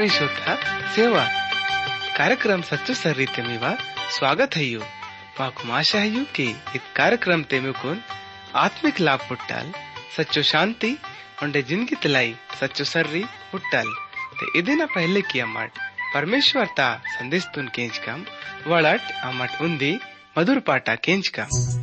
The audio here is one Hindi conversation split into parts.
साखळी श्रोता सेवा। कार्यक्रम सच्चो सर्री ते मेवा स्वागत है यू। पाकु माशा है यू के इत कार्यक्रम ते मेकुन आत्मिक लाभ पुट्टल, सच्चो शांति उन्डे जिनकी तलाई, सच्चो सर्री पुट्टल। ते न पहले किया मट परमेश्वर ता संदेश तुन केंच कम, वलट अमट उन्दी मधुर पाटा केंच काम।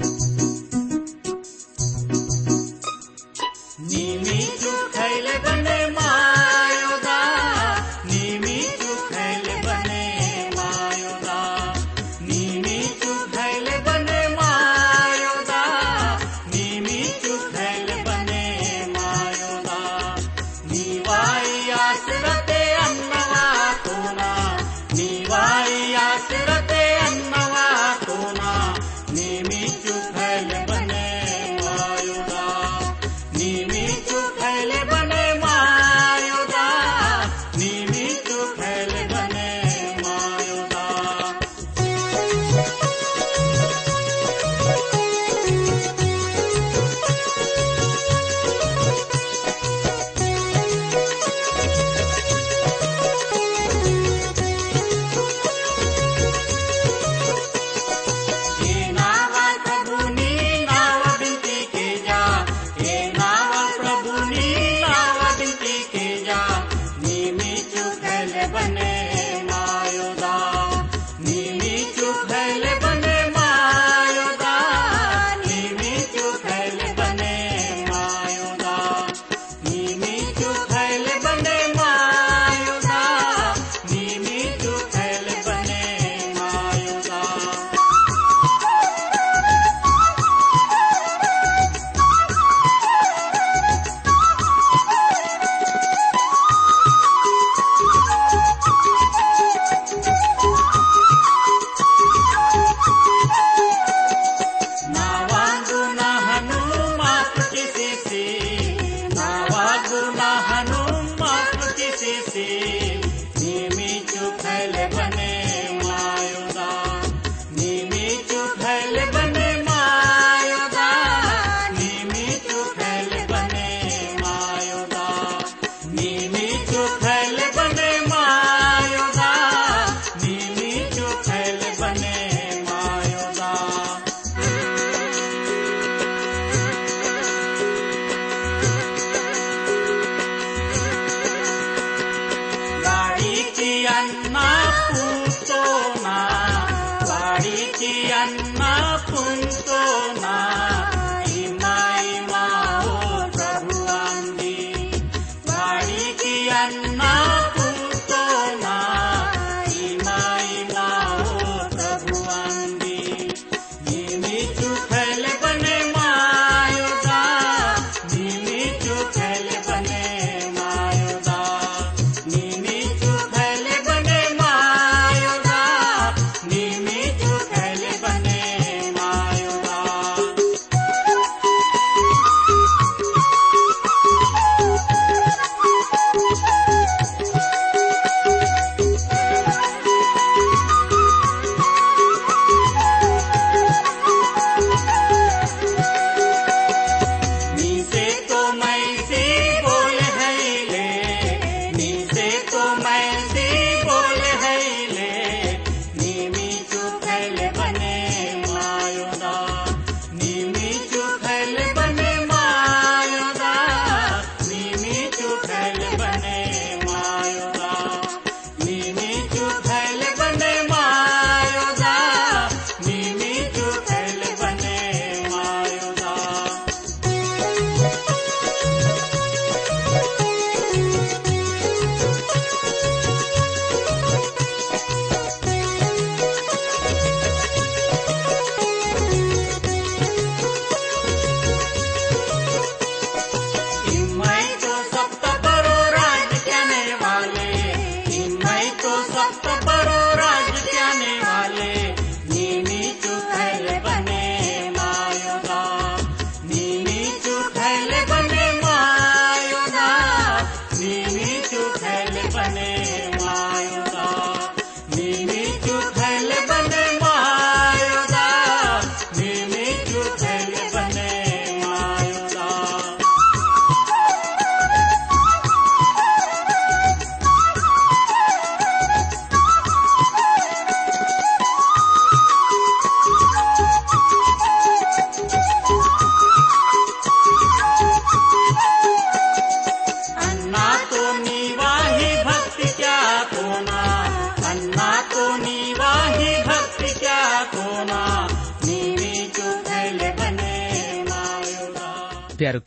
सबसे बड़ो राज क्या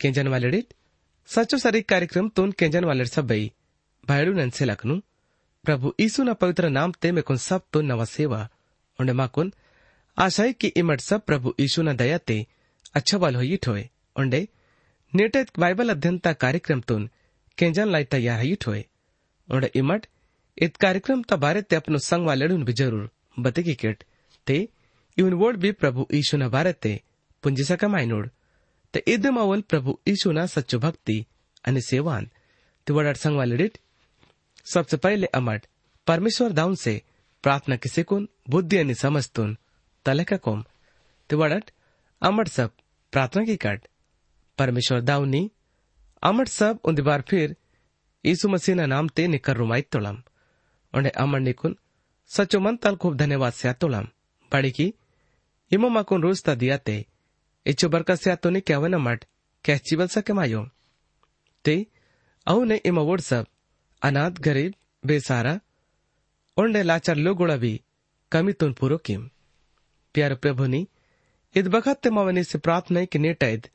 प्यारो केंजन वालेडीत सचो सरी कार्यक्रम तोन केंजन वालेड सबई भायडू नंसे लखनू प्रभु यीशु ना पवित्र नाम ते में कुन सब तो नवा सेवा उन्हें माकुन आशाई की इमट सब प्रभु यीशु ना दया ते अच्छा वाल हो ठोए उंडे नेटे बाइबल अध्ययनता कार्यक्रम तोन केंजन लाई तैयार है ठोए उंडे इमट इत कार्यक्रम ता बारे ते अपनो संग वालेडून भी जरूर बते की केट ते ಇವನ್ ವೋಡ್ ಬಿ ಪ್ರಭು ಈಶುನ ಬಾರತೆ ಪುಂಜಿಸಕ ಮಾಯ್ನೋಡ್ te idem awal प्रभु यीशु ना सच्चो भक्ति अनि सेवान। ते वडाट संगवाले डिट सबसे पहले अमट परमेश्वर दाउन से प्रार्थना किसे कुन, बुद्धि अनि समस्तुन तलेका कोम। ते वडाट अमट सब प्रार्थना की कट। परमेश्वर दाउनी अमट सब उन्दी बार फिर यीशु मसीह ना नाम ते निकर रुमाइत तोलम। उन्हें अमर निकुन सचो मन तल खूब धन्यवाद से तोलम। बड़ी की, इमो माकुन रोजता दिया ते इच्छो बरकत से तो ने क्या मट कैचिबल सके मायो? ते इमा वोड सब अनाथ, गरीब, बेसारा उंडे लाचार लोगोड़ा भी, कमी तुन पूरो किम। प्यार प्रभु नी, इद बखत मावनी से प्रार्थना की नेटाइद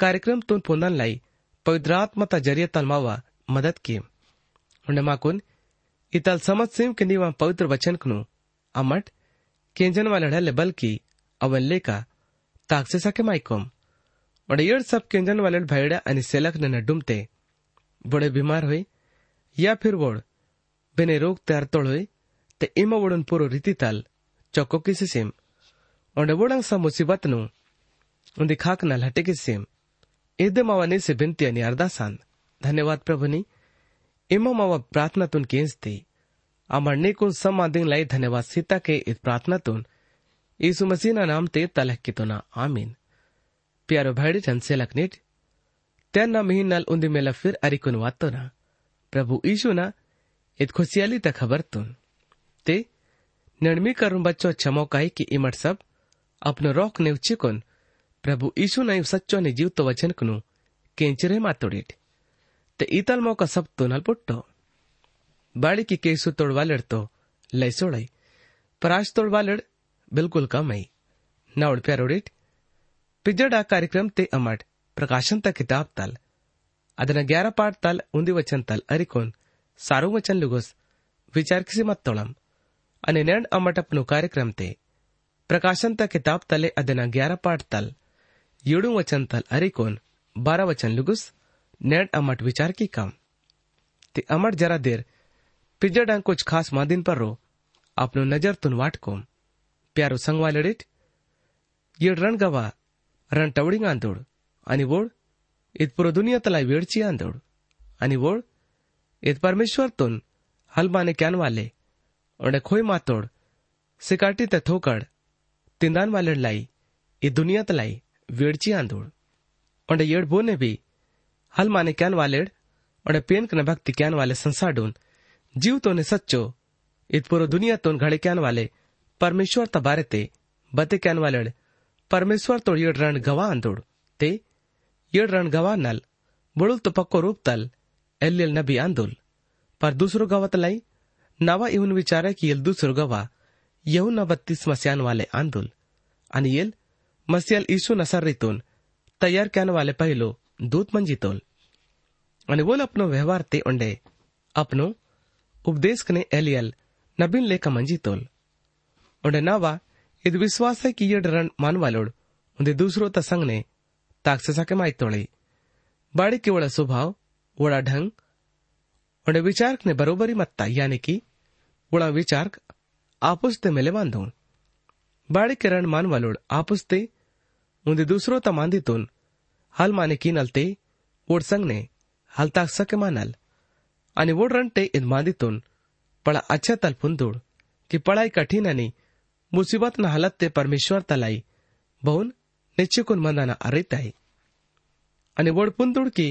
कार्यक्रम तुन पुनन लाई पवित्रात्मा ता ज़रिए तल मावा मदद किम। उंडे माकुन, इतल समझ सिम के नीवा पवित्र वचन कनु। अमट केंजन वाले बल्कि अवन लेका ताकसे सके माइकोम। और येड सब केंजन वाले भैड़ा अनि सेलक ने डुमते। बड़े बीमार हुए, या फिर वोड़, बिने रोग तैयार तोड़ हुए, ते इमा वोड़न पूरो रीति तल, चौको किसी सिम। और वोड़ंग सा मुसीबत नु उन्दी खाक नल हटे किसी सिम। इदे मावा से बिनती अनि अरदासान धन्यवाद प्रभु नी। इमा मावा प्रार्थना तुन ने कुन सम आदिंग लाई धन्यवाद सीता के इस प्रार्थना ते तो आमीन। प्यारो भाईडी ठन से लखनेट त्यान ना महीन नल उन्दी मेला फिर अरिकुन वातो ना। प्रभु यीशु ना इत खुशियाली तक खबर तुन। ते निर्मी करुण बच्चों छमो काई की इमट सब अपनो रोक ने उचिकुन प्रभु यीशु ना सच्चो ने जीव तो वचन कुनु। केंचरे मातोड़ीट ते ईतल मौका सब तो नल पुट्टो। बाड़ी की केसु तोड़वालड़ तो लैसोड़ई पराश तोड़वालड़ बिल्कुल कम है नवड़ प्यारोडिट पिजड़ा कार्यक्रम ते अमट प्रकाशन ता किताब तल ಅದನ್ನ ಗ್ಯಾರ ಪಾಟ್ ತಲ್ ಉಂದಿ ವಚನ್ ತಲ್ ಅರಿಕೋನ್ ಸಾರು ವಚನ್ ಲುಗೋಸ್ ವಿಚಾರ किसी मत तोड़म અને નેણ અમટપનું કાર્યક્રમ તે પ્રકાશન તા કિતાબ તલે અદના ગ્યારા પાઠ તલ યુડું વચન તલ અરિકોન બારા વચન લુગુસ નેણ અમટ વિચાર की काम તે અમટ જરા દેર पिजड़ा कुछ खास मादिन पर रो अपनो नजर तुन वाट प्यारो संगवालडीट ये रण गवा रण टवडिंग आंदोड आणि वोड इत पुरो दुनिया तलाई वेडची आंदोड आणि वोड इत परमेश्वर तुन हलमाने क्यान वाले। ओडे खोई मातोड सिकाटी ते थोकड, तिंदान वाले लाई इ दुनिया तलाई वेडची आंदोड ओडे येड बोने भी हलमाने क्यान वालेड ओडे पेन कने भक्ति क्यान वाले संसाडून जीव तोने सच्चो इत पुरो दुनिया तोन घड़े क्यान वाले परमेश्वर तबारे ते, बते क्यान वाले परमेश्वर तोड़ ये रण गवा अंदोड़ ते ये रण गवा नल। बुड़ुल तो पक्को रूप तल एल नबी आंदोल। पर दूसरो गवा तलाई नवा विचारा की येल दूसरो गवा यहू न बत्तीस मस्यान वाले आंदोल। आणि येल मसियल ईसु नसर रितून, तयार क्यान वाले पहिलो दूत मंजितोल आणि बोल अपनो व्यवहार ते ओंडे। अपनो उपदेश कने एलियल नबीन लेका मंजितोल विश्वास है कि ये डरन मान वालोड उंदे दूसरो त संग ने ताकससा के माई तोड़े। बाड़ी के वड़ा स्वभाव वड़ा ढंग उंडे विचारक ने बरोबरी मत्ता, यानी कि वड़ा विचारक आपुस ते मिले बांधो। बाड़ी के रण मान वालोड आपुस ते उंदे दूसरो त मांदी तुन, हल माने की नलते वोड संग ने हल ताक सके मानल। आणि वोड रणटे इद मांदितून पळा अच्छा तल पुंदूड की पळाई कठीण आणि मुसीबत न हालत ते परमेश्वर तलाई बहुन निश्चिकुन मंदाना अरित आहे आणि वोड पुंदूड की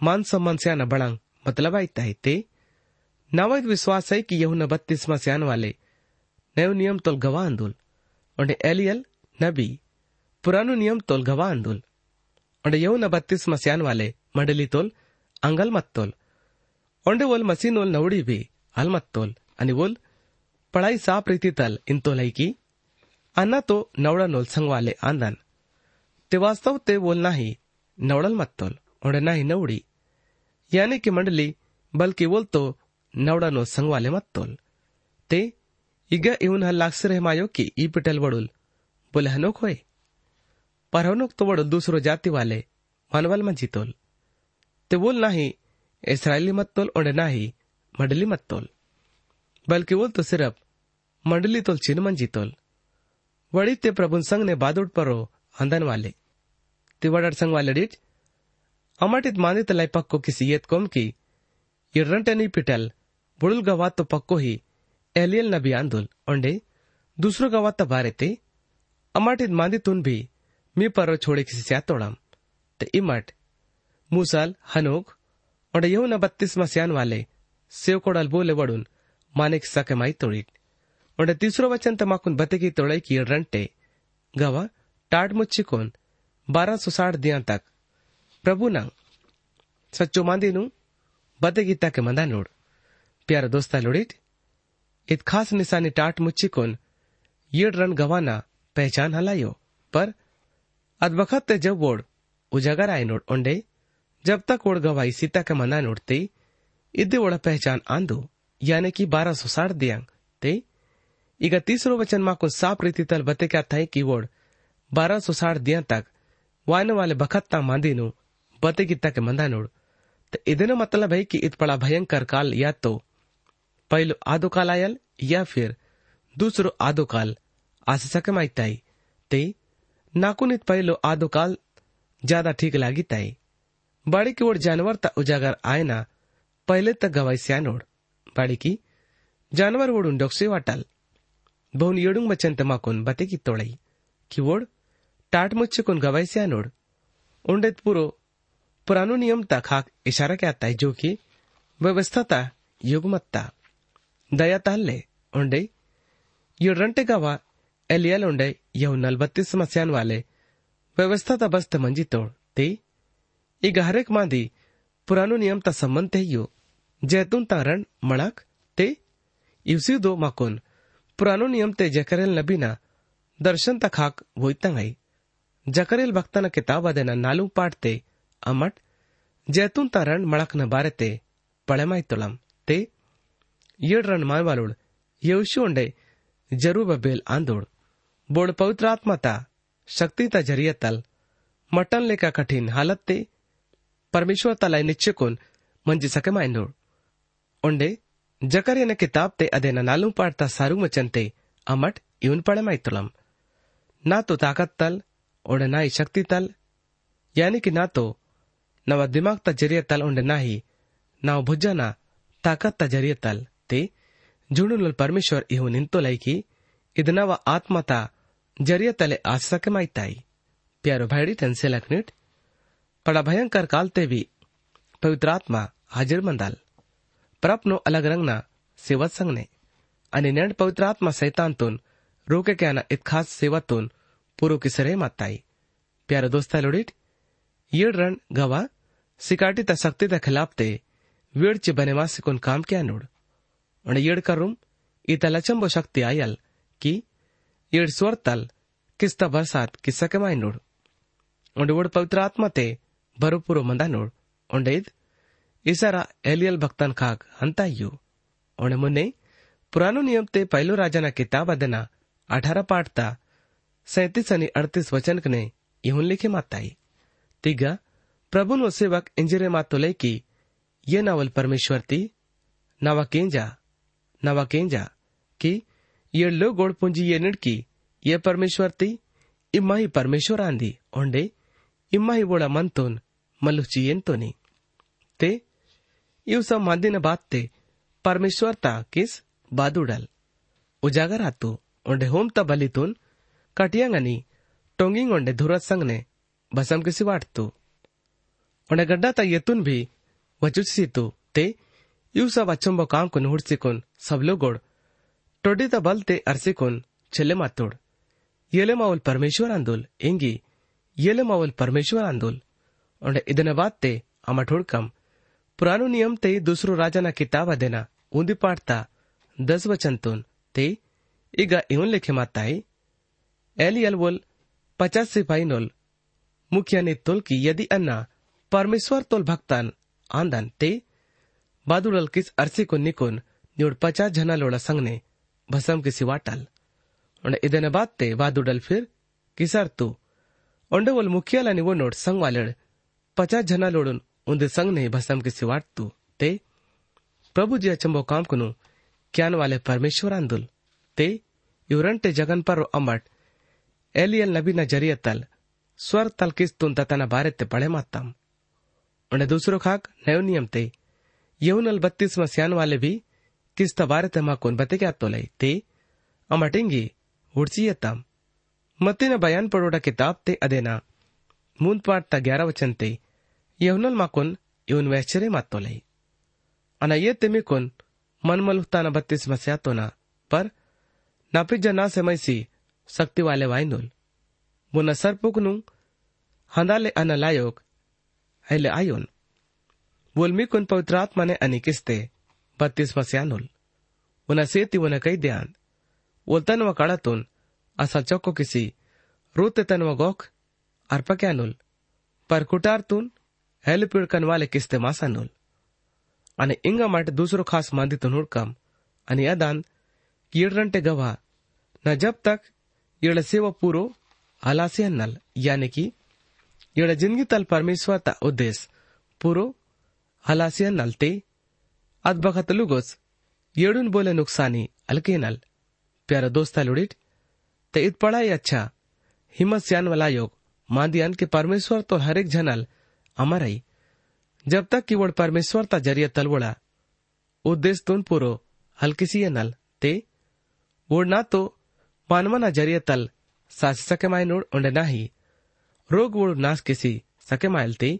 मान सम्मान स्यान बळांग मतलब आयत आहे ते नावैत विश्वास है कि यहुन बत्तीस स्यान वाले नयो नियम तोल गवा अंदुल और एलियल नबी पुरानो नियम तोल गवा अंदुल और यहुन बत्तीस स्यान वाले मंडली तोल अंगल मत तोल ओंडे वोल मसीनोल नवड़ी भी हलमत्तोल आणि वोल पढ़ाई साफ रीति तल इंतोलाई की अन्ना तो नवड़ा नोल संगवाले आंदन ते वास्तव ते वोल नाही नवड़ल मत तोल और ना ही नवड़ी यानी कि मंडली बल्कि बोल तो नवड़नो संग वाले मत तोल ते ಈಗ ಇವನ್ ಹಲ್ಲಾಕ್ಸರೆ ಮಾಯೋ कि ई पिटल बड़ुल बोले हनोक होए पर हनोक तो बड़ुल दूसरो जाति वाले मनवल में जीतोल ते बोल नाही इसराइली मत तोल और नाही मंडली मत तोल बल्कि बोल तो सिर्फ़ मंडली तोल चिन्ह मन जीतोल वड़ी ते प्रभु संग ने बादुड़ परो अंदन वाले। ते वड़र संग वाले डिट अमटित माने तलाई पक्को किसी येत कोम की, ये रंटे नहीं पिटल, बुड़ुल गवात तो पक्को ही, एलियल नबी आंदोल। ओंडे, दूसरो गवात बारे ते, अमाटित मांदी तुन भी, मी पर छोड़े किसी से तोड़म ते इमट, मूसल, हनोक और यू न बत्तीस मसियान वाले सेव कोड़ल बोले वड़ुन माने की सके माई तोड़ी और तीसरो वचन तमाकुन बते की तोड़ाई की रंटे। गवा टाट मुच्ची कोन बारह सौ साठ दिया तक। प्रभु नंग, सच्चो मांदी नु बते की तक मंदा नोड़। प्यारा दोस्ता लोड़ीट इत खास निशानी टाट मुच्ची कोन ये रन गवाना पहचान हलायो। पर अदबखत ते जब वोड़ उजागर आए नोड, ओंडे, जब तक ओड़ गवाई सीता के मना नोटते इदे ओड़ा पहचान आंदो। यानी कि बारह सौ साठ दियांग ते ಈಗ ತೀಸರೋ ವಚನ ಮಾಕು ಸಾಪ್ ರೀತಿ ತಲ್ ಬತೆ ಕ್ಯಾ ಥೈ की वोड़ बारह सौ साठ दिया तक वाने वाले बखत्ता मांदीनु बते की तक मंदा नोड़ तो इदनो मतलब है कि इत बड़ा भयंकर काल या तो पहलो आदो काल आयल या फिर दूसरो आदो काल आस सके माइताई ते नाकुनित पहलो आदो काल ज्यादा ठीक लागी ताई बाड़ी की ओर जानवर ता उजागर आए ना पहले तक गवाई स्यानोड़ ಪಾಡಿಕಿ जानवर ओढून डोकसे वाटाल भोवून येडूंग मच्छन तमाकून बाते की तोळाई किवोड टाट मुच्छकून गवायसे आनोड उंडेत पुरो पुरानो नियम ता खाक इशारा क्या आता है जो कि व्यवस्था ता युगमत्ता दया ताल्ले उंडे यो रंटे गवा एलियल उंडे यह नलबत्तीस समस्यान वाले व्यवस्था ता बस तमंजी तोड़ ते ई गहरेक मांदी पुरानो नियम ता संबंध है यो जैतून तारण मणक ते युसी दो माकुन, पुरानो नियम ते जकरेल नबीना, दर्शन तखाक वोई तंगाई। जकरेल न किताब देना नालू पाठ ते, अमट, जैतून तारण मणक न बारे ते पड़ेमाई तुलम, ते, यड़ रन माय वालुड यौशु उंडे जरू बबेल आंदोड। बोड पवित्र आत्माता शक्ति ता ज़रिया तल, मटन लेका कठिन हालत ते, परमेश्वर तलाई निश्चय मंजी सके माइंदोड। किताब ते अदेना नालू पाड़ता सारू मचनते अमट इवन पड़े माइतुलम ना तो ताकत तल और ना ही शक्ति तल यानी कि ना तो नवा दिमाग ता ज़रिए तल उंडे ना ही ना भुजना ताकत ता ज़रिए तल ते जुणुल परमेश्वर इहु निंतो लैकी इदनव आत्मा ता ज़रिए तले आसके माइताई प्यारो भाईडी टनसे लखनिट पड़ा भयंकर कालते भी पवित्रात्मा हाजिर मंदाल प्रपनो अलग रंगना सेवत संगने। आणि नेंड पवित्रात्मा सैतांतून रोके क्याना इत खास सेवातून पुरो किसरे माताई। प्यारे दोस्ता लोडीट येड रण गवा, सिकाटी ता शक्ति ता खिलाफ ते, वेड़ ची बनेवा सिकुन काम क्या नोड। आणि येड करूम इता लचंबो शक्ति आयल, की येड स्वर तल, किस्ता बरसात किस्सा के माई नोड। und वड पवित्र आत्मा ते बरोपुरो मंदा नोड। und id इसारा एलियल भक्तन खाग हंतायु और मुन्ने पुरानो नियम ते पहलो राजाना किताब अदना अठारह पाठ ता सैतीस आणि अड़तीस वचन ने इहुन लिखे माताई तिगा प्रभु नो सेवक इंजरे मातोले की ये नावल परमेश्वर ती नवा केंजा नवा केंजा की ये लो गोड़ पुंजी ये निड़की ये परमेश्वर ती इम्मा ही परमेश्वर आंदी ओंडे इम्मा ही बोड़ा मंतोन मलुची येंतोनी ते ಇವು ಸ ಮಂದಿನ ಬಾತ್ತೆ ಪರಮೇಶ್ವರ್ ತಾ ಕಿಸ್ ಬಾದುಡಲ್ ಉಜಾಗರ್ ಆತು ಒಂಡೆ ಹೋಮ್ ತ ಬಲಿತೂನ್ ಕಟಿಯಂಗನಿ ಟೊಂಗಿಂಗ್ ಒಂಡೆ ಧುರತ್ ಸಂಗ್ನೆ ಬಸಂ ಕಿಸಿ ವಾಟ್ತು ಒಂಡೆ ಗಡ್ಡ ತ ಯತುನ್ भी वचुसितु ते ಇವು ಸ ವಚ್ಚಂಬ ಕಾಂಕುನ್ ಹುಡ್ಸಿಕೊನ್ ಸಬ್ಲುಗೋಡ್ ಟೊಡಿ ತ ಬಲ್ತೆ ಅರ್ಸಿಕೊನ್ ಚೆಲ್ಲೆ ಮಾತೋಡ್ येले मावल परमेश्वर आंदोल ಎಂಗಿ येले मावल परमेश्वर आंदोल ಒಂಡೆ ಇದನ ಬಾತ್ತೆ ಅಮ ಠೋಡ್ಕಂ पुरानो नियम ते दुसरो किताब देना। ऊंदी पाठता, दस वचनतून ते, इगा इवन लेखे माताई एली अलवोल पचास सिपाही नोल। मुखिया ने तुल की, यदि अन्ना परमेश्वर तोल भक्तान आंदन, ते बादुडल किस अरसे को निकुन निवड पचास जना लोड़ा संगने, भसम किसी वाटल। और इधन बात ते वादुडल फिर, किसर तू। ओंडे वोल मुखियाला निवो नोड संग वालेड पचास जना लोडून उंदे संग ने भसम किसी वाट तू ते प्रभु जी अचंबो काम कुनु क्यान वाले परमेश्वर आंदुल ते ಇವ್ರಂಟೆ ಜಗನ್ಪರು ಅಮ್ಮಟ್ ಎಲಿಯಲ್ ನಬಿನ ಜರಿಯತ್ತಲ್ ಸ್ವರ್ ತಲ್ ಕಿಸ್ತುನ್ ತತನ ಬಾರೆತ್ತೆ ಪಳೆ ಮಾತ್ತಾಂ उन्हें दूसरों खाक नयो नियम ते यहुनल बत्तीस मसियान वाले भी किस्त बारे ते माकुन बते क्या तो लई ते अमटिंगी उड़ची यताम मती न बयान पड़ोड़ा किताब ते अदेना मूंद पाठ ता ग्यारह वचन ते येवनल माकून येऊन वेचरे मातोले आणि ये तिमी कोण मनमलुता न बत्तीस मस्या तो ना पर नापिक जना समयसी शक्ति वाले वाइनुल वो न सर पुक हंदाले अन लायोक हेले आयोन वोलमी कुन पवित्र आत्मा ने अनि किस्ते बत्तीस मस्या नुल वो न से तिव न कई ध्यान वोलतन व कड़ा तुन असल चौको किसी रोते तन व गोख अर्पक्यानुल पर कुटार तुन हेलिपिडकन वाले किस्ते मासानूल आणि इंगा माटे दुसरो खास मांदितून हुडकम आणि अदान येडरंटे गवा। न जब तक येड सेवा पूरो हलासियन्नल यानी कि येड ज़िंदगी तल परमेश्वर ता उद्देश्य पूरो हलासियन्नल ते। अद लुगोस, येडून बोले नुकसानी अलकेनल प्यारा दोस्ता लुडिट, ते इत पढ़ाई अच्छा हिम्मत सियान वाला योग। मांदियन के परमेश्वर तो हर एक जनल अमर। आई जब तक कि परमेश्वर ता ज़रिया तलवड़ा उद्देश्य तुन पूरो, हल्किसी नल, ते? वोड ना तो मानवना ज़रिया तल, सास सके माय नोड उंडे नाही रोग वोड नास किसी सके मायल ते?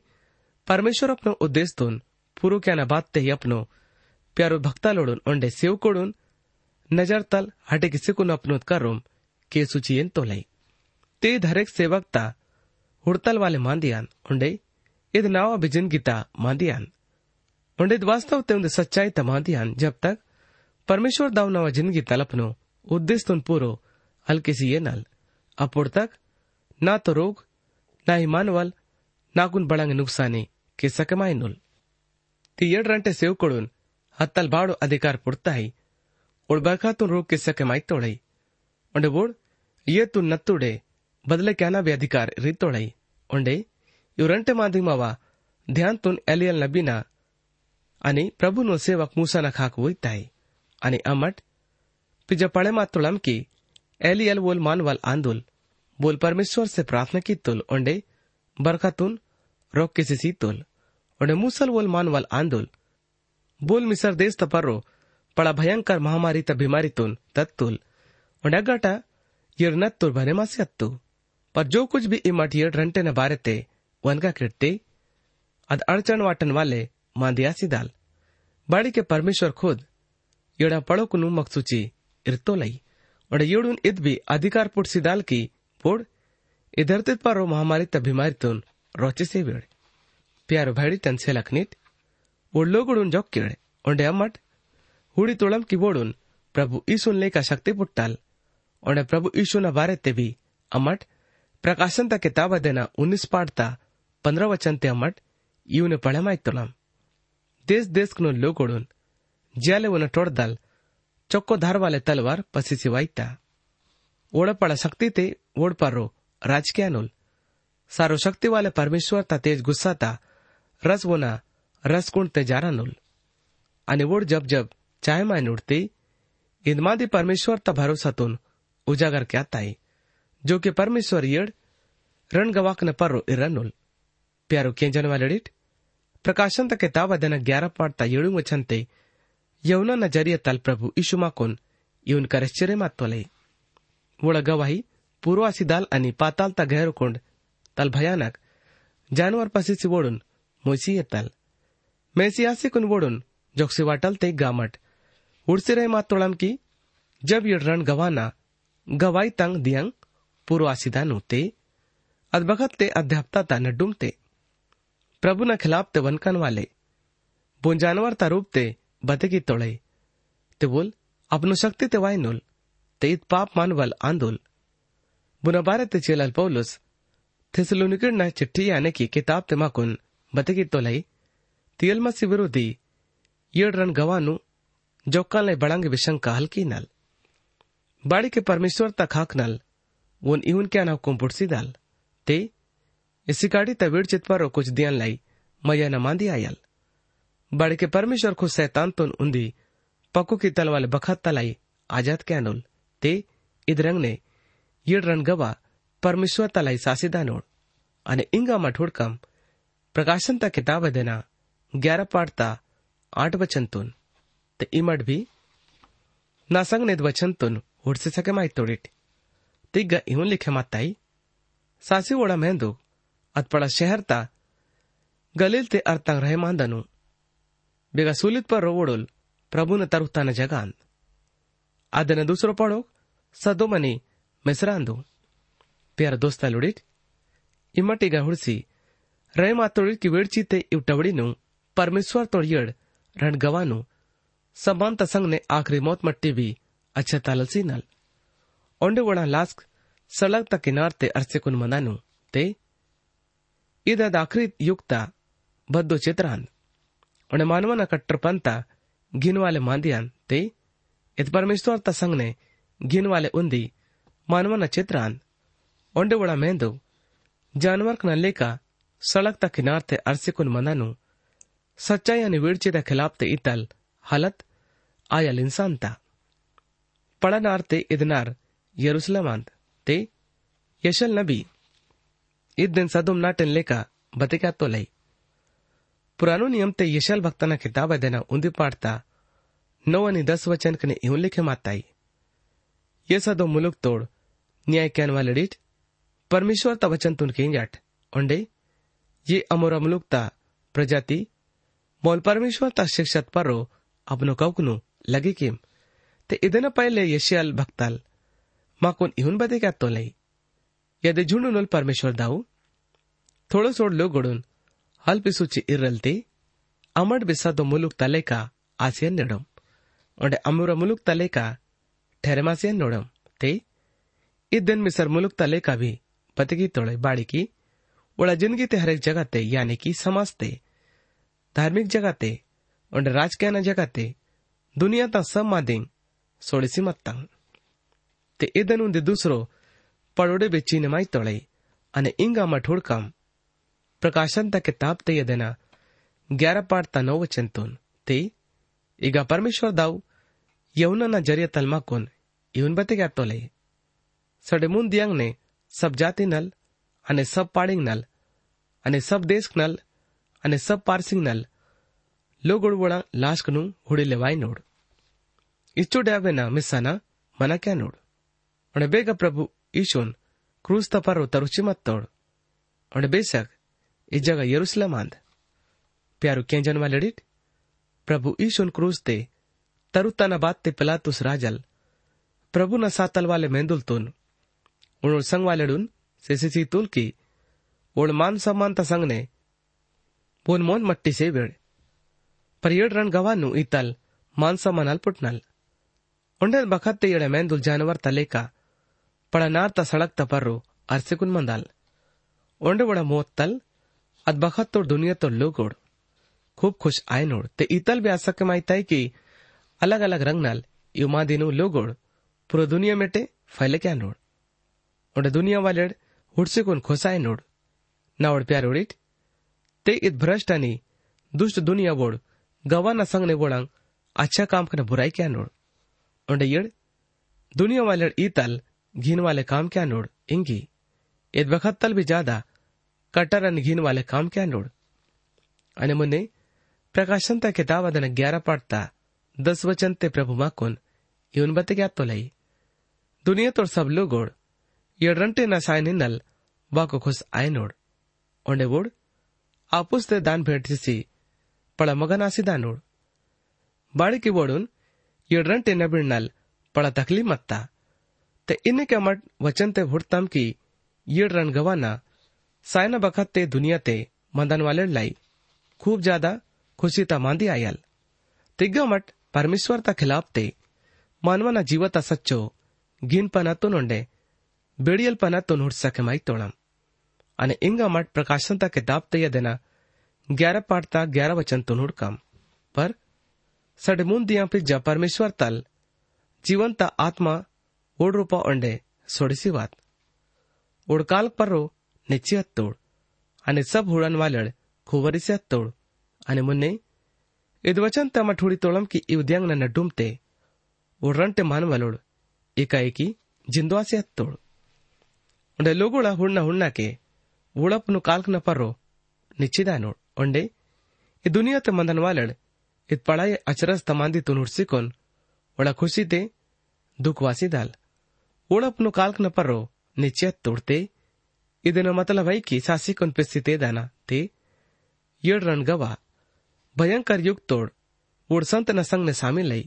परमेश्वर अपनो उद्देश्य तुन पूरो क्या ना बात ते ही अपनो प्यारो भक्ता लोडून उंडे सेव कोडून, नज़र तल हटे किसी को अपनोत करूम के सुचियन तो लई ते धरेक सेवकता हुड़तल वाले मांदियान, उंडे? गीता मांदियान। उंडे वास्तव ते उंदे सच्चाई ता मांदियान, जब तक परमेश्वर दाव नवा ज़िंदगी तलपनो उद्देश्य तुन पूरो हल्के सी ये नल। अपुर तक, ना तो रोग, ना ही मानवल नाकुन बड़ंग नुकसानी के सकमाई नुल। ती येड सेवकडून हत्तल बाड़ो अधिकार पुड़ताई उड़ बरखातून रोग के सकमाई बोड़, ये तू नत्तुडे क्या भी अधिकार रितोड़ई ಇವ್ರಂಟೆ ಮಾಧ್ಯಮವ ಧ್ಯಾನ್ತುನ್ ಎಲಿಯಲ್ ನಬಿನ आणि प्रभुनो सेवक मूसा न खाक वोईताई आणि अमट पिज पड़े मातुलम की एलियल बोल मानवल आंदुल बोल परमेश्वर से प्रार्थना की तुल ओंडे बरखतुन रोक किसी सी तुल ओंडे मूसल बोल मानवल आंदुल बोल मिसर देश तपरो पड़ा भयंकर महामारी त बीमारी तुन तत्तुल ओंडे अगटा यर नत्तुल भरे मासे अत्तु पर जो कुछ भी इमट यर रंटे न बारे ते वनका किटते अद अड़चन वाटन वाले मांदियासी दाल बाड़ी के परमेश्वर खुद, येड़ा पड़ो कुनु मकसूची इरतो लई। और येड़ून इत भी अधिकार पुट सिदाल की पोड़, इधर तित पर महामारी तब बीमारी तुन रोचे से वेड़ प्यारो भाड़ी तन से लखनीत, वो लोग उड़ून जोक किड़े ओंडे अमट, हुड़ी तोड़म की बोड़ून प्रभु ईसुन ले का शक्ति पुट्टाल और प्रभु ईशु न बारे ते भी अमट, प्रकाशन ता किताब देना उन्नीस पाठ ता पंद्रह वचन ते अमट ಇವನು ಪಳೆಮಾಯ್ತುಲಂ ದೇಶ್ ದೇಶ್ಕನು ಲೋಗೊಡುನ್ ಜ್ಯಾಲೆವನ ಟೊಡ್ದಲ್ ಚೊಕ್ಕೋ ಧಾರವಾಲೆ ತಲವಾರ್ ಪಸಿಸಿ ವಾಯ್ತ ಓಡಪಳ ಶಕ್ತಿ ते ओड पारो राजकीय अनुल सारो शक्ति वाले परमेश्वर ता तेज गुस्सा ता रस वोना रस कुंड ते जारा नुल आणि वोड जब जब चाय माय नुडते इदमादी परमेश्वर ता भरोसातून उजागर क्या ताई जो कि परमेश्वर येड रण गवाकन पर्रो इरनुल प्यारो केंजन वाले प्रकाशन ತ किताब ಅದನ್ನ ಗ್ಯಾರ ಪಾಡ್ತಾ ಏಳು ವಚಂತೆ ಯೌನ ನಜರಿಯ ತಲ್ ಪ್ರಭು ಇಶುಮಾಕೋನ್ ಇವನ್ ಕರೆಶ್ಚರೆ ಮಾತ್ವಲೈ ಒಳ ಗವಾಹಿ पूर्वासी दाल आणि पाताल ता गहर कोंड तल भयानक जानवर पसीसी वोडून मोसी येताल मैसियासी कुन वोडून जोक्सी वाटल ते गामट उड़सी रहे मात तोड़म की जब ये रण गवाना गवाई तंग दियंग पूर्वासी दानु ते अदबखत ते अध्यापता ता नड्डुम ते प्रभु न खिलाफ प्रभु न પ્રભુના ખિલાફ તે વનકન વાલે બોન જાનવર ते बदे की तोड़े। ते बोल, अपनो शक्ति ते वाई नोल, ते इत पाप मान वाल आंदोल। बुना बारे ते चेलाल पौलुस थेसलोनिकड न चिट्ठी आने की किताब ते माकुन बदे की तोलाई। तियल मसी विरोधी, येड रन गवानु जोक्का ले बड़ांग विशंका हल्की नल। बाड़ी के परमेश्वर तक हाक नल वोन इवन क्या ना हुकुम दाल। ते इसी इसिकाड़ी तबीर चित पर कुछ दियन लाई मैया मया नमांदी आयल। बड़ के परमेश्वर खुद सैतान तुन उन्दी पकु की तलवाल बखत तलाई आज़ाद के अनुल ते इदरंग ने ये रन गवा, परमेश्वर तलाई सासिदा नोड़ અને ઇંગામાં ઠોડકમ પ્રકાશનતા કિતાબ દેના ગ્યાર પાડતા આઠ વચનતુન તે ઇમડ ભી નાસંગ નેદ વચનતુન હુડસે સકે માઈ તોડીટ તે ગ ઇહું લિખે માતાઈ સાસી ઓળા મહેંદુ ಅತ್ಪಳ ಶಹರ್ತಾ ಗಲೀಲ್ ते ಅರ್ಥಾಂಗ್ ರಹೆ ಮಾಂದನು ಬೇಗ ಸುಲಿತ್ पर रोवडोल प्रभुन तरुताना जगान ಅದನ್ನ दुसरो पडो सदोमनी ಮೆಸರಾಂದು ಪ್ಯಾರ ದೋಸ್ತಲುಡಿಟ್ ಇಮ್ಮಟ್ಟಿಗ ಹುಡ್ಸಿ ರೈ ಮಾತೋಡಿಟ್ ಕಿ ವೇಡ್ಚೀತೆ ಇವ್ ಟವಡಿನು परमेश्वर तोड़ियड़ रण गवानु समानता संग ने आखिरी मौत मट्टी भी अच्छा तालसी नल ओंडे वड़ा लास्क सड़क तक किनार ते अरसे कुन मनानु ते चित्रान उन्हें मानवना कट्टर पंता गिन वाले मांदियान ते इत परमेश्वर ता संग ने गिन वाले उंदी मानवना चित्रान ओंडे वड़ा मेंदो जानवर न लेका सड़क तक किनार ते अरसे कुन मनानु सच्चाई आणि वेळचेच्या खिलाफ ते इतल हालत आयल इंसान ता पड़नार ते इदनार यरूशलेमांत ते यशल नबी इद दिन सदुम नाटन लेका बतिका तो लई पुरानो नियम ते यशल भक्ताना किताब देना उंदी पाड़ता नौ आणि दस वचन कने इवन लिखे माताई ये सदो मुलुक तोड़ न्याय कैन वाले डीट परमेश्वर ता वचन तुन केंजाट ओंडे ये अमोरा मुलुक ता प्रजाति मोल परमेश्वर ता शिक्षत परो अपनो कौकनु लगे किम ते ಇದನ್ನ ಪೈಲೆ ಯಶಿಯಲ್ ಭಕ್ತಲ್ ಮಾಕೋನ್ ಇಹುನ್ ಬದೆ क्या तो लई यदि झुंडुनल परमेश्वर दाऊ थोड़ो सोड लो गोडून हल पिसुची इरलते अमड बिसा दो मुलुक तलेका आसियन नेडम ओंडे अमुरा मुलुक तलेका ठेरेमासियन नोडम ते इदन मिसर मुलुक तलेका भी बतगी तोड़े बाड़ी की ओड़ा ज़िंदगी ते हरेक जगह ते यानी कि समाज ते धार्मिक जगह ते और राजकीय जगह ते दुनिया ता सब मादिंग सोड़ीसी मत्तांग ते इदन उंदे दूसरो પડોડે વેચી નમાઈ તળે અને ઈંગામાં ઠોડકામ પ્રકાશનતા કિતાબ તે યદના ગ્યારા પાડતા નવ વચન તે ಈಗ ಪರಮೇಶ್ವರ್ ದಾವ್ ಯೌನನ ಜರಿಯ ತಲ್ಮಾಕೋನ್ ಇವನ್ ಬತೆಗೆ ಅತ್ತೋಲೆ ಸಡೆ ಮುಂದಿಯಂಗ್ನೆ સબ જાતિ નલ અને સબ પાડિંગ નલ અને સબ દેશ નલ અને સબ પાર્સિંગ નલ લોગોળવળા લાશ્કનું હુડી લેવાય નોડ ઇચ્છોડ્યાવેના મિસ્સાના મના ક્યાં નોડ અને બેગ પ્રભુ ઈશોન ક્રૂઝ તપારો તરુચીમાં તળ અને બેશક એ જગા યરુસલેમ આંદ પ્યારું ક્યાં જન્મા લડીટ પ્રભુ ઈશોન ક્રૂઝ તે તરુતાના બાદ તે પિલાતુસ રાજલ પ્રભુના સાતલવાલે મેંદુલતુન ઉણોળ સંગવાલેડુન સેસીસી તુલકી ઓળ માન સન્માનતા સંગને બોન મોન મટ્ટી સે વેળ પર્યડ રણ ગવાનું ઈતલ માન સન્માન અલ્પુટનલ ઉંડેલ બખત તે એડે મેંદુલ જાનવર તલેકા मेंदुल जानवर तलेका पड़ा नार ता सड़क तपर्रो अरसिकुन मंदाल। उंडे बड़ा मोत तल, अद बखत तो दुनिया तो लोगोड़ खूब खुश आए नोड़ ते इतल भी आसक माइताई की, अलग अलग रंग नल युमा दिनु लोगोड़ पूरा दुनिया मेटे फैले क्या नोड़ उंडे दुनिया वाले हुडसिकुन खुशाए नोड़ नावड़ प्यार उड़िट ते इत भ्रष्ट आणि दुष्ट दुनिया वोड गवाना संगने वोडांग अच्छा काम कने बुराई क्या नोड ओंडे येड, दुनिया वाले ईतल घीन वाले काम क्या नोड इंगी इत बखत्तल भी ज्यादा कटर आणि घीन वाले काम क्या नोड आणि मुन्ने प्रकाशन त्या किताब अदन ग्यारह पढ़ता दस वचन ते प्रभु माकुन इवन बते क्या तो लई दुनिया तोड़ सब लोग ओड ये रंटे न साय निनल वाको खुश आय नोड ओंडे वोड ಆಪುಸ್ತೆ ದಾನ್ ಭೇಟಿಸಿ ಪಳ ಮಗನಾಸಿದ ನೋಡ್ ಬಾಳಿಕೆ ಓಡುನ್ ಎಡ್ರಂಟೆ ನಬಿಣ್ಣಲ್ ಪಳ ತಕ್ಲಿ ಮತ್ತ ते इन्ने के मट वचन ते भुड़तम की ये रन गवाना सायना बखत ते दुनिया ते मंदन वाले लाई खूब ज़्यादा खुशी ता मांदी आयल तिग्गा मट परमेश्वर ता खिलाफ ते मानवाना जीवता सच्चो गिन पना तो नोंडे बेड़ियल पना तो नुड़ सके माई तोड़म અને इंगा मठ प्रकाशनता किताब तय देना ग्यारह पाठता ग्यारह वचन तो हुड़काम पर सडमून दिया पिज्जा परमेश्वर तल जीवंत आत्मा ओड रूपा ओंडे सोडीसी वात ओडकाल पर्रो निश्ची हत्तोड અને સબ હુડન વાલડ ખુવરીસે હત્તોડ અને મુન્ને ಇದ್ವಚನ್ ತಮ್ಮ ಠುಡಿ ತೊಳಂಕಿ ಇವ್ದ್ಯಾಂಗ್ನ ನಡ್ಡುಮ್ತೆ ಒಡ್ರಂಟೆ ಮಾನವಲೋಡ್ ಏಕಾಏಕಿ ಜಿಂದ್ವಾಸೆ ಹತ್ತೋಳು ಒಂಡೆ ಲೋಗುಳ ಹುಣ್ಣ ಹುಣ್ಣಾಕೆ ಉಳಪ್ನು ಕಾಲ್ಕ್ನ ಪರ್ರೋ ನಿಚ್ಚಿದ ನೋಡ್ ಒಂಡೆ ಈ ದುನಿಯಾತೆ ಮಂದನ್ ವಾಲಡ್ ಇದ್ ಪಳಾಯ ಅಚರಸ್ ತಮಾಂದಿ ತು ನುಡ್ಸಿಕೊನ್ ಒಳ ಖುಷಿತೆ ದುಃಖವಾಸಿ ದಾಲ್ ಓಣಪ್ಪನು ಕಾಲ್ಕನ ಪರ್ರೋ ನಿಶ್ಚಯ ತೋಡ್ತೆ ಇದನ್ನ ಮತಲವೈಕಿ ಸಾಸಿಕೊನ್ ಪಿಸ್ತಿತೆ ದಾನ ತೆ ಏಳು ರನ್ ಗವಾ ಭಯಂಕರ ಯುಗ್ ತೋಡ್ ಓಡ್ ಸಂತನ ಸಂಗ್ನೆ ಸಾಮಿಲೈ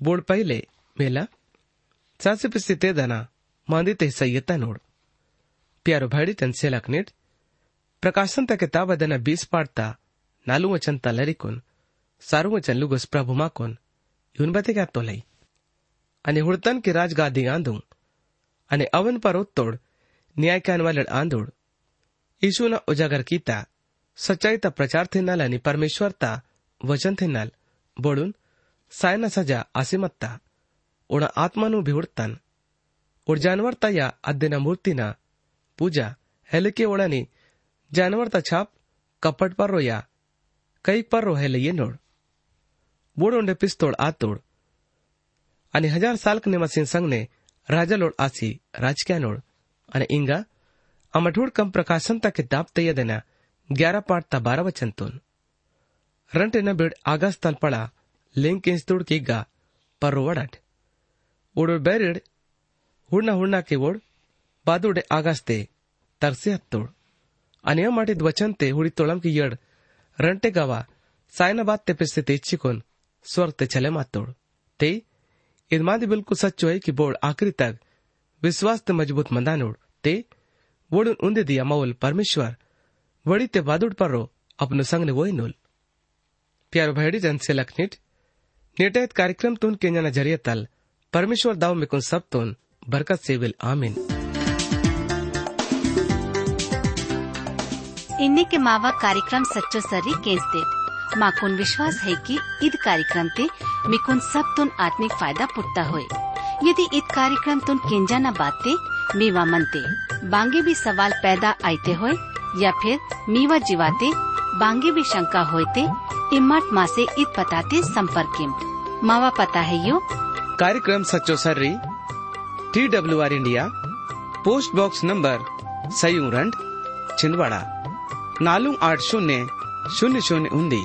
ಬೋಡ್ ಪೈಲೆ ಮೇಲ ಸಾಸಿ ಪಿಸ್ತಿತೆ ದಾನ ಮಾಂದಿತೆ ಸೈಯತ್ತ ನೋಡ್ ಪ್ಯಾರು ಭಾಡಿ ತನ್ ಸೆಲಕ್ ನೀಟ್ ಪ್ರಕಾಶಂತ ಕಿತಾಬ ದನ ಬೀಸ್ ಪಾಡ್ತಾ ನಾಲು ವಚನ ತಲರಿಕೊನ್ ಸಾರು ವಚನ ಲುಗಸ್ ಪ್ರಭು ಮಾಕೊನ್ ಇವನ್ ಬತೆಗ್ಯಾತ್ ತೋಲೈ અને હુડતન કે રાજગાદી આંધું અને અવન પર ઉત્તોડ ન્યાયકાન વાલડ આંધોડ ઈશુના ઉજાગર કીતા સચ્ચાઈતા પ્રચાર થેનાલ અને પરમેશ્વરતા વચન થેનાલ બોડુન સાયના સજા આસિમત્તા ઓણા આત્માનું ભીવડતાન ઓડ જાનવરતા યા અદ્યના મૂર્તિના પૂજા હેલકે ઓળાની જાનવરતા છાપ કપટ પર રોયા કઈક પર રો હેલઈએ નોડ ರಾಜಲೋಳ್ ಆಸಿ ರಾಜಕ್ಯಾನೋಳ್ અને ઈંગા આ મઠોળ કમ પ્રકાશન તકે દાપ તૈય દેના ગ્યારા પાઠ તા બારા વચન તોન રંટે ન બેડ આગાસ તલ પડા લિંક ઇન્સ્તુડ કે ગા પરો વડાટ ઓડોડ બેરેડ હુડના હુડના કે ઓડ બાદોડે આગાસ તે તરસે હત્તોડ અને આ માટે વચન તે હુડી તોળમ કે યડ રંટે ગવા સાયના બાદ તે પેસે તે ઇચ્છિકોન સ્વર્ગ તે છલે માતોડ તે मादी बिल्कुल सच्चो है कि बोर्ड आखिरी तक विश्वास ते मज़बूत मंदानोड ते वोडून उंदे दिया मौल परमेश्वर, वड़ी ते वादुड पर्रो अपनो संग ने वही नोल। प्यारो भैडी जन से लखनीट नेटैत कार्यक्रम तुन केन्याना ज़रिए तल परमेश्वर दाव में कुन सब तुन बरकत से विल, आमीन। इन्नी के मावा कार्यक्रम सच्चो सर्री केंसतेट माकुन विश्वास है कि ईद कार्यक्रम ते मिकुन सब तुन आत्मिक फ़ायदा पुट्टा होए। यदि ईद कार्यक्रम तुन केंजा न बाते, मीवा मनते, बांगे भी सवाल पैदा आते होए, या फिर मीवा जीवाते, बांगे भी शंका होते इम्मत माँ से ईद पताते संपर्क मावा पता है यो? कार्यक्रम सच्चो सर्री T W R India, post box number, सयू रंड, छिंदवाड़ा, नालू आठ शून्य शून्य शून्य उन्दी।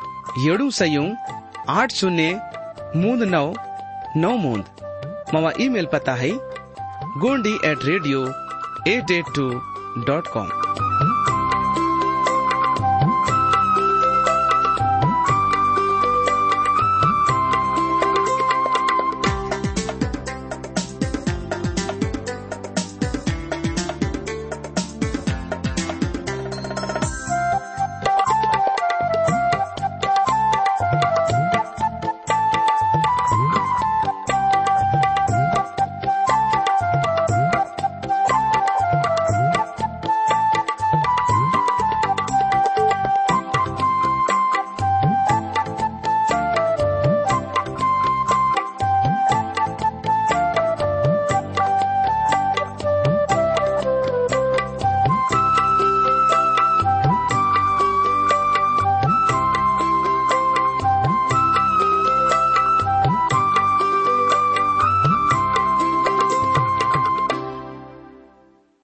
आठ शून्य मूंद नौ नौ मूंद ई ईमेल पता है Gondi at radio eight eight two dot com